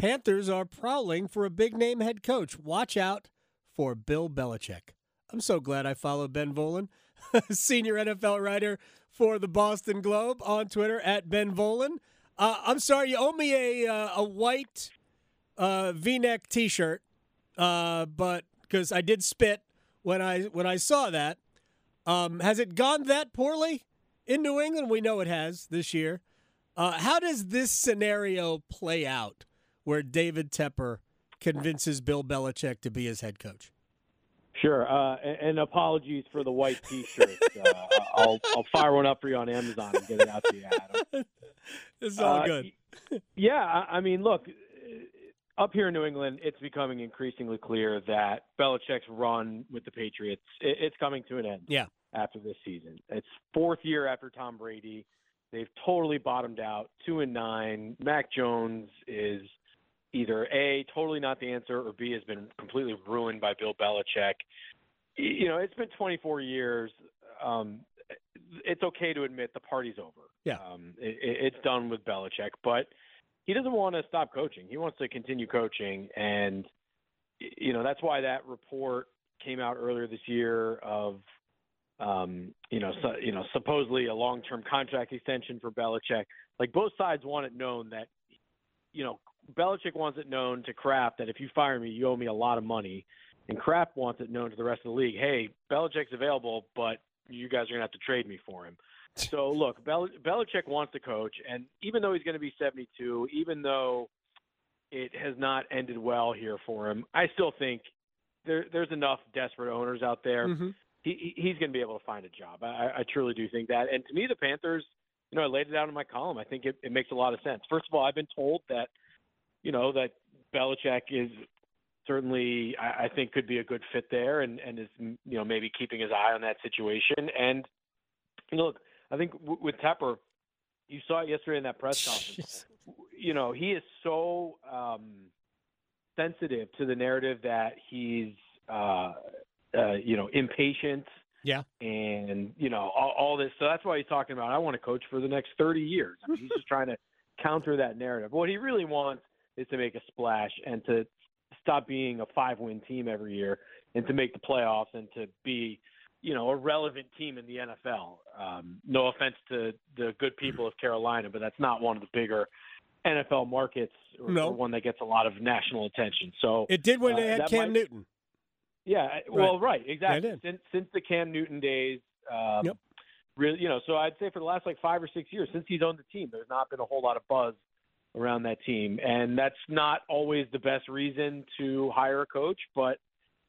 Panthers are prowling for a big name head coach. Watch out for Bill Belichick. I'm so glad I followed Ben Volin, senior NFL writer for the Boston Globe on Twitter at Ben Volin. Uh, I'm sorry, you owe me a uh, a white uh, V-neck T-shirt, uh, but because I did spit when I when I saw that. Um, has it gone that poorly in New England? We know it has this year. Uh, how does this scenario play out, where David Tepper convinces Bill Belichick to be his head coach? Sure, uh, and, apologies for the white T-shirt. uh, I'll I'll fire one up for you on Amazon and get it out to you, Adam. It's all uh, good. yeah, I mean, look, up here in New England, it's becoming increasingly clear that Belichick's run with the Patriots it's coming to an end. Yeah. After this season, it's fourth year after Tom Brady. They've totally bottomed out, two and nine. Mac Jones is either A, totally not the answer, or B, has been completely ruined by Bill Belichick. You know, it's been 24 years. Um, it's okay to admit the party's over. Yeah. Um, it, it's done with Belichick, but he doesn't want to stop coaching. He wants to continue coaching. And, you know, that's why that report came out earlier this year of, um, you know, so, you know, supposedly a long-term contract extension for Belichick. Like both sides want it known that, you know, Belichick wants it known to Kraft that if you fire me, you owe me a lot of money. And Kraft wants it known to the rest of the league. Hey, Belichick's available, but you guys are going to have to trade me for him. So look, Bel- Belichick wants to coach, and even though he's going to be 72, even though it has not ended well here for him, I still think there, there's enough desperate owners out there. Mm-hmm. He, he's going to be able to find a job. I, I truly do think that. And to me, the Panthers, you know, I laid it out in my column. I think it, it makes a lot of sense. First of all, I've been told that you know that Belichick is certainly I, I think could be a good fit there, and and is you know maybe keeping his eye on that situation. And you know, look, I think w- with Tepper, you saw it yesterday in that press conference. you know, he is so um, sensitive to the narrative that he's uh, uh, you know impatient. Yeah. And, you know, all, all, this. So that's why he's talking about, I want to coach for the next 30 years. I mean, he's just trying to counter that narrative. What he really wants is to make a splash and to stop being a five win team every year and to make the playoffs and to be, you know, a relevant team in the NFL. Um, no offense to the good people of Carolina, but that's not one of the bigger NFL markets or, no. or one that gets a lot of national attention. So it did when uh, they had Cam might, Newton. Yeah, well, right, right exactly. Since since the Cam Newton days, um, yep. really, you know, so I'd say for the last like five or six years since he's owned the team, there's not been a whole lot of buzz around that team. And that's not always the best reason to hire a coach, but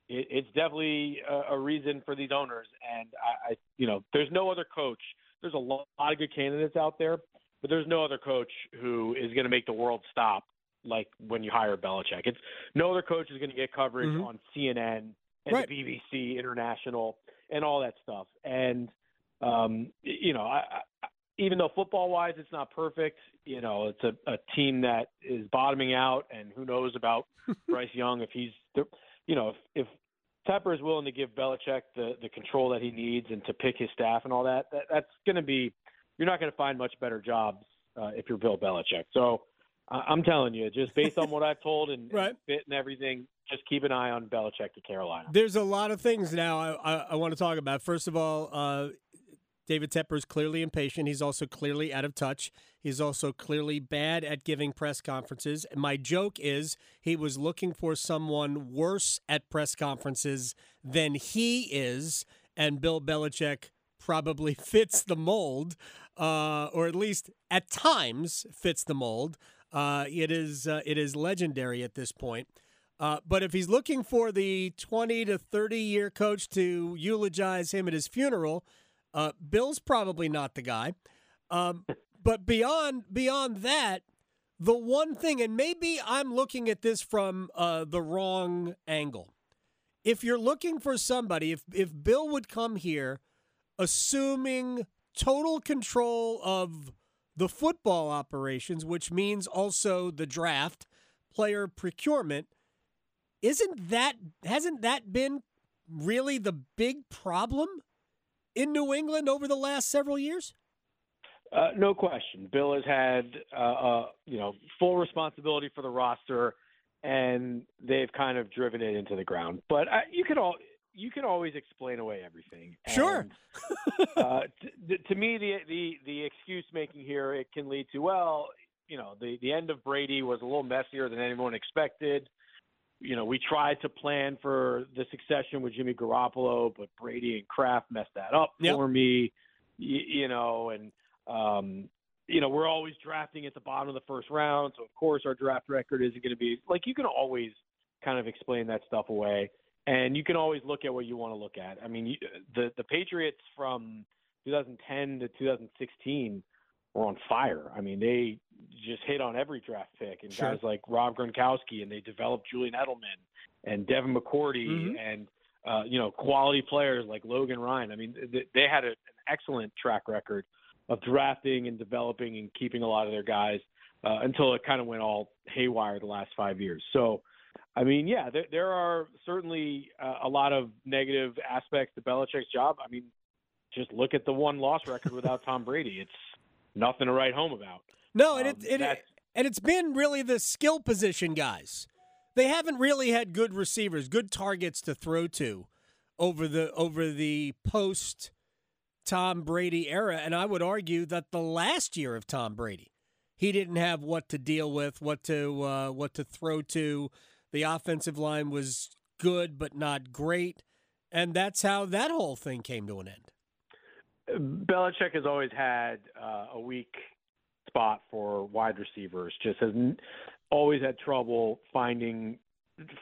it, it's definitely a, a, reason for these owners. And I, I, you know, there's no other coach. There's a lot of good candidates out there, but there's no other coach who is going to make the world stop like when you hire Belichick. It's no other coach is going to get coverage mm-hmm. on CNN and right. the BBC International and all that stuff. And um, you know, I, even though football wise it's not perfect, you know, it's a, a team that is bottoming out, and who knows about Bryce Young if he's, you know, if, if Tepper is willing to give Belichick the the control that he needs and to pick his staff and all that, that that's going to be, you're not going to find much better jobs uh, if you're Bill Belichick. So I'm telling you, just based on what I've told and, right. and fit and everything, just keep an eye on Belichick to Carolina. There's a lot of things now I, I, I want to talk about. First of all, uh, David Tepper is clearly impatient. He's also clearly out of touch. He's also clearly bad at giving press conferences. My joke is he was looking for someone worse at press conferences than he is, and Bill Belichick probably fits the mold, uh, or at least at times fits the mold. Uh, it is uh, it is legendary at this point. Uh, but if he's looking for the 20 to 30 year coach to eulogize him at his funeral, uh, Bill's probably not the guy. Um, but beyond beyond that, the one thing, and maybe I'm looking at this from uh, the wrong angle. If you're looking for somebody, if if Bill would come here, assuming total control of the football operations, which means also the draft, player procurement, isn't that hasn't that been really the big problem in New England over the last several years? Uh, no question. Bill has had uh, uh, you know full responsibility for the roster, and they've kind of driven it into the ground. But uh, you could all you can always explain away everything. Sure. And, uh, to, to me, the the the excuse making here it can lead to well, you know, the the end of Brady was a little messier than anyone expected. You know, we tried to plan for the succession with Jimmy Garoppolo, but Brady and Kraft messed that up yep. for me. You, you know, and um, you know, we're always drafting at the bottom of the first round, so of course our draft record isn't going to be like you can always kind of explain that stuff away and you can always look at what you want to look at. I mean, you, the the Patriots from 2010 to 2016 were on fire. I mean, they just hit on every draft pick, and Sure. guys like Rob Gronkowski, and they developed Julian Edelman and Devin McCourty, Mhm. and uh, you know, quality players like Logan Ryan. I mean, th- they had a, an excellent track record of drafting and developing and keeping a lot of their guys uh, until it kind of went all haywire the last five years. So. I mean, yeah, there, there are certainly uh, a lot of negative aspects to Belichick's job. I mean, just look at the one loss record without Tom Brady. It's nothing to write home about. No, and Um, it, it, and it's been really the skill position guys. They haven't really had good receivers, good targets to throw to over the over the post Tom Brady era, and I would argue that the last year of Tom Brady, he didn't have what to deal with, what to uh, what to throw to. The offensive line was good but not great, and that's how that whole thing came to an end. Belichick has always had uh, a weak spot for wide receivers. Just has n- always had trouble finding,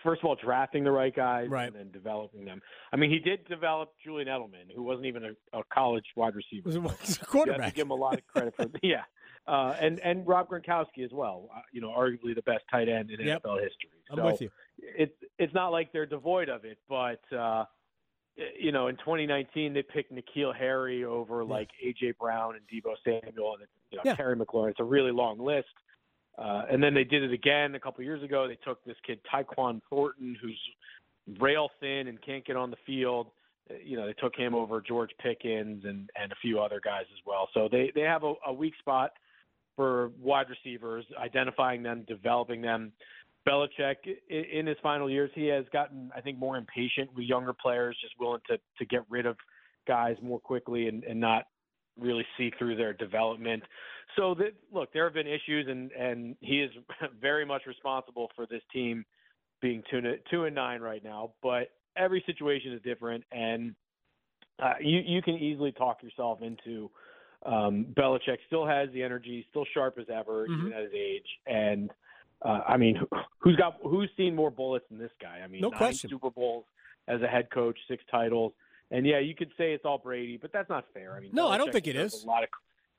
first of all, drafting the right guys Right. and then developing them. I mean, he did develop Julian Edelman, who wasn't even a, a college wide receiver. Was a You have to quarterback. give him a lot of credit for yeah, uh, and and Rob Gronkowski as well. Uh, you know, arguably the best tight end in Yep. NFL history. I'm with you. it's it's not like they're devoid of it, but uh, you know, in 2019 they picked N'Keal Harry over like AJ Brown and Deebo Samuel and you know Yeah. Terry McLaurin. It's a really long list. Uh, and then they did it again a couple years ago. They took this kid Tyquan Thornton, who's rail thin and can't get on the field. Uh, You know, they took him over George Pickens and and a few other guys as well. So they they have a, a weak spot for wide receivers, identifying them, developing them. Belichick, in his final years, he has gotten, I think, more impatient with younger players, just willing to to get rid of guys more quickly and, and not really see through their development. So that look, there have been issues, and and he is very much responsible for this team being two two and nine right now. But every situation is different, and uh, you you can easily talk yourself into. Um, Belichick still has the energy, still sharp as ever, Mhm. even at his age, and uh, I mean, who- who's got who's seen more bullets than this guy? I mean, No nine question. Super Bowls as a head coach, six titles, and yeah, you could say it's all Brady, but that's not fair. I mean, No, I don't think it is. A lot of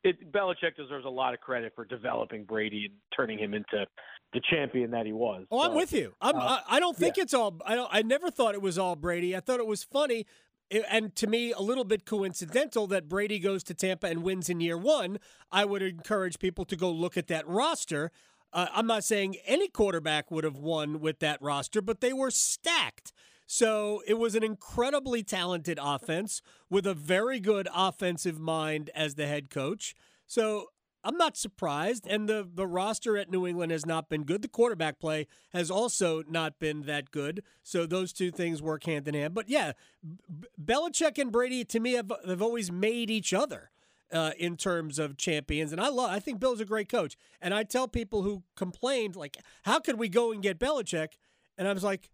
it, Belichick deserves a lot of credit for developing Brady and turning him into the champion that he was. Oh, I'm with you. I'm, uh, I, I don't think it's all. I don't. I never thought it was all Brady. I thought it was funny, and to me, a little bit coincidental that Brady goes to Tampa and wins in year one. I would encourage people to go look at that roster. Uh, I'm not saying any quarterback would have won with that roster, but they were stacked. So it was an incredibly talented offense with a very good offensive mind as the head coach. So I'm not surprised. And the, the roster at New England has not been good. The quarterback play has also not been that good. So those two things work hand in hand. But yeah, B- Belichick and Brady to me have, have always made each other. Uh, in terms of champions, and I love. I think Bill's a great coach, and I tell people who complained, like, "How could we go and get Belichick?" And I was like,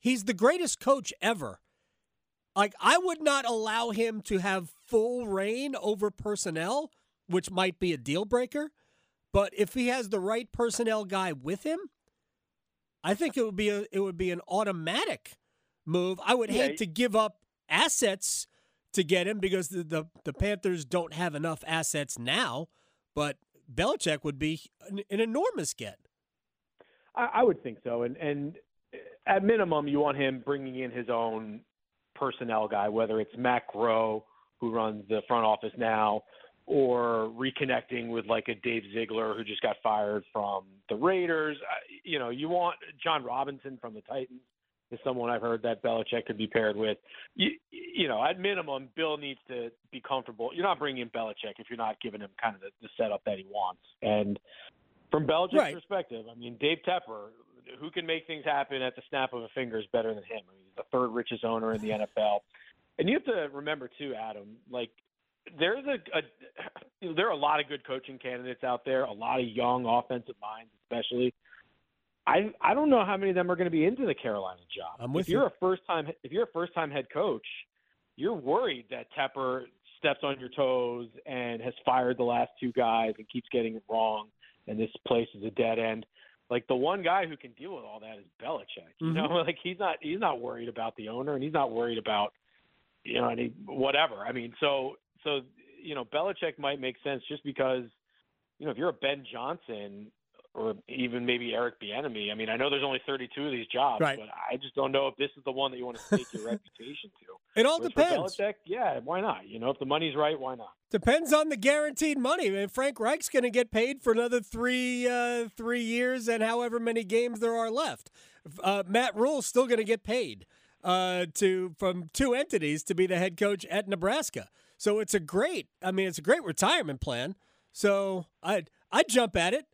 "He's the greatest coach ever." Like, I would not allow him to have full reign over personnel, which might be a deal breaker. But if he has the right personnel guy with him, I think it would be a it would be an automatic move. I would Yeah, hate to give up assets to get him because the, the the Panthers don't have enough assets now. But Belichick would be an, an enormous get. I, I would think so, and and uh, at minimum, you want him bringing in his own personnel guy, whether it's Matt Groh, who runs the front office now, or reconnecting with like a Dave Ziegler who just got fired from the Raiders. You know, you want Jon Robinson from the Titans is someone I've heard that Belichick could be paired with. You, you know, at minimum, Bill needs to be comfortable. You're not bringing in Belichick if you're not giving him kind of the, the setup that he wants. And from Belichick's right. perspective, I mean, Dave Tepper, who can make things happen at the snap of a finger is better than him. I mean, he's the third richest owner in the NFL. And you have to remember too, Adam, like there's a, a there are a lot of good coaching candidates out there, a lot of young offensive minds, especially. I I don't know how many of them are going to be into the Carolina job. I'm with if you're you. a first time if you're a first time head coach, you're worried that Tepper steps on your toes and has fired the last two guys and keeps getting it wrong, and this place is a dead end. Like the one guy who can deal with all that is Belichick. You mm-hmm. know, like he's not he's not worried about the owner and he's not worried about you know any whatever. I mean, so so you know Belichick might make sense just because you know if you're a Ben Johnson or even maybe Eric Bieniemy. I mean, I know there's only 32 of these jobs, right. but I just don't know if this is the one that you want to stake your reputation to. It all Whereas depends. Belichick, yeah, why not? You know, if the money's right, why not? Depends on the guaranteed money. I mean, Frank Reich's going to get paid for another three uh, three years and however many games there are left. Uh, Matt Rhule's still going to get paid uh, to from two entities to be the head coach at Nebraska. So it's a great, I mean, it's a great retirement plan. So I'd I'd jump at it.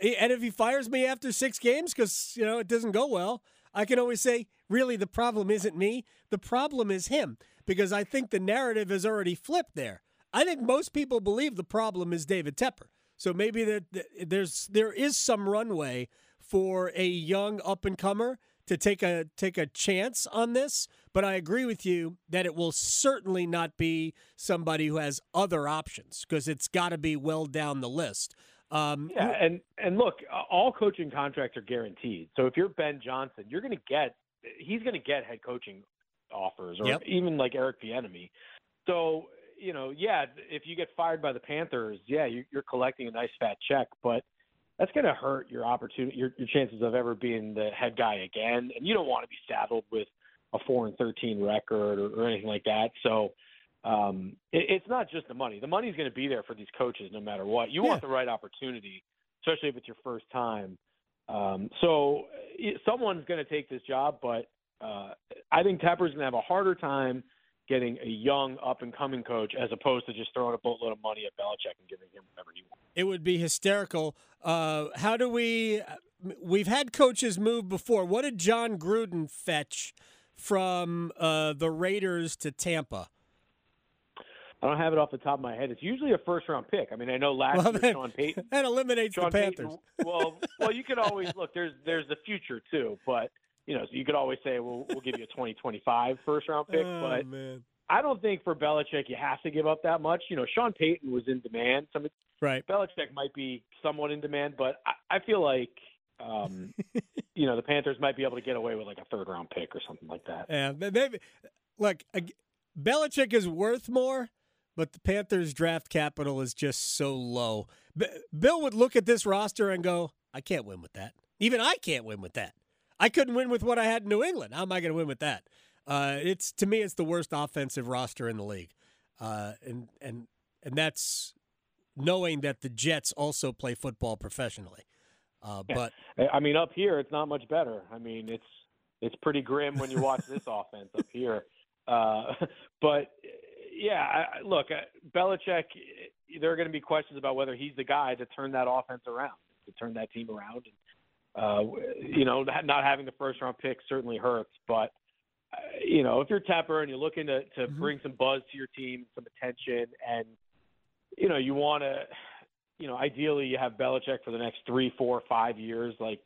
And if he fires me after six games because you know it doesn't go well, I can always say, really, the problem isn't me. The problem is him because I think the narrative has already flipped there. I think most people believe the problem is David Tepper. So maybe there's there is some runway for a young up and comer to take a take a chance on this, but I agree with you that it will certainly not be somebody who has other options because it's got to be well down the list. Um, yeah, and and look, all coaching contracts are guaranteed. So if you're Ben Johnson, you're going to get he's going to get head coaching offers, or yep. even like Eric Bieniemy. So you know, yeah, if you get fired by the Panthers, yeah, you're collecting a nice fat check, but that's going to hurt your opportunity, your, your chances of ever being the head guy again. And you don't want to be saddled with a four and thirteen record or, or anything like that. So um, it, it's not just the money. The money's going to be there for these coaches no matter what. You yeah. want the right opportunity, especially if it's your first time. Um, so it, someone's going to take this job, but uh, I think Tepper's going to have a harder time getting a young up and coming coach as opposed to just throwing a boatload of money at Belichick and giving him whatever he wants. It would be hysterical. Uh, how do we? We've had coaches move before. What did Jon Gruden fetch from uh, the Raiders to Tampa? I don't have it off the top of my head. It's usually a first round pick. I mean, I know last well, year that, Sean Payton that eliminates Sean the Panthers. Payton, well, well, you could always look. There's there's the future too, but you know, so you could always say, well, we'll give you a 2025 first round pick, oh, but man. I don't think for Belichick you have to give up that much. You know, Sean Payton was in demand. Some right. Belichick might be somewhat in demand, but I, I feel like um, you know the Panthers might be able to get away with like a third round pick or something like that. Yeah, maybe. Look, Belichick is worth more, but the Panthers' draft capital is just so low. B- Bill would look at this roster and go, "I can't win with that. Even I can't win with that. I couldn't win with what I had in New England. How am I going to win with that?" Uh, it's to me, it's the worst offensive roster in the league, uh, and and and that's knowing that the Jets also play football professionally. Uh, but I mean, up here, it's not much better. I mean, it's it's pretty grim when you watch this offense up here. Uh, but yeah, I, look, uh, Belichick. There are going to be questions about whether he's the guy to turn that offense around, to turn that team around. And, uh, you know, not having the first round pick certainly hurts, but you know, if you're Tepper and you're looking to to mm-hmm. bring some buzz to your team, some attention, and you know, you want to, you know, ideally you have Belichick for the next three, four, five years. Like,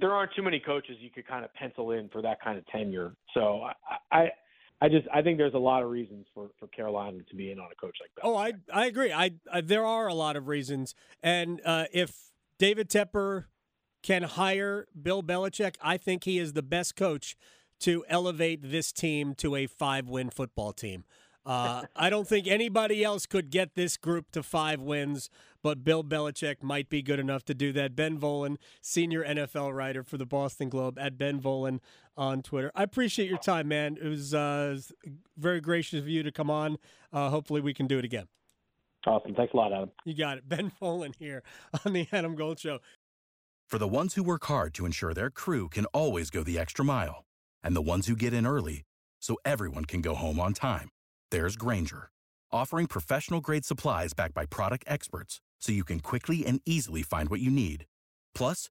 there aren't too many coaches you could kind of pencil in for that kind of tenure. So I, I, I just I think there's a lot of reasons for for Carolina to be in on a coach like that. Oh, I I agree. I, I there are a lot of reasons, and uh, if David Tepper can hire Bill Belichick, I think he is the best coach to elevate this team to a five win football team. Uh, I don't think anybody else could get this group to five wins, but Bill Belichick might be good enough to do that. Ben Volin, senior NFL writer for the Boston Globe, at Ben Volin on Twitter. I appreciate your time, man. It was uh, very gracious of you to come on. Uh, hopefully, we can do it again. Awesome. Thanks a lot, Adam. You got it. Ben Volin here on the Adam Gold Show. For the ones who work hard to ensure their crew can always go the extra mile, and the ones who get in early so everyone can go home on time, there's Grainger, offering professional grade supplies backed by product experts so you can quickly and easily find what you need. Plus,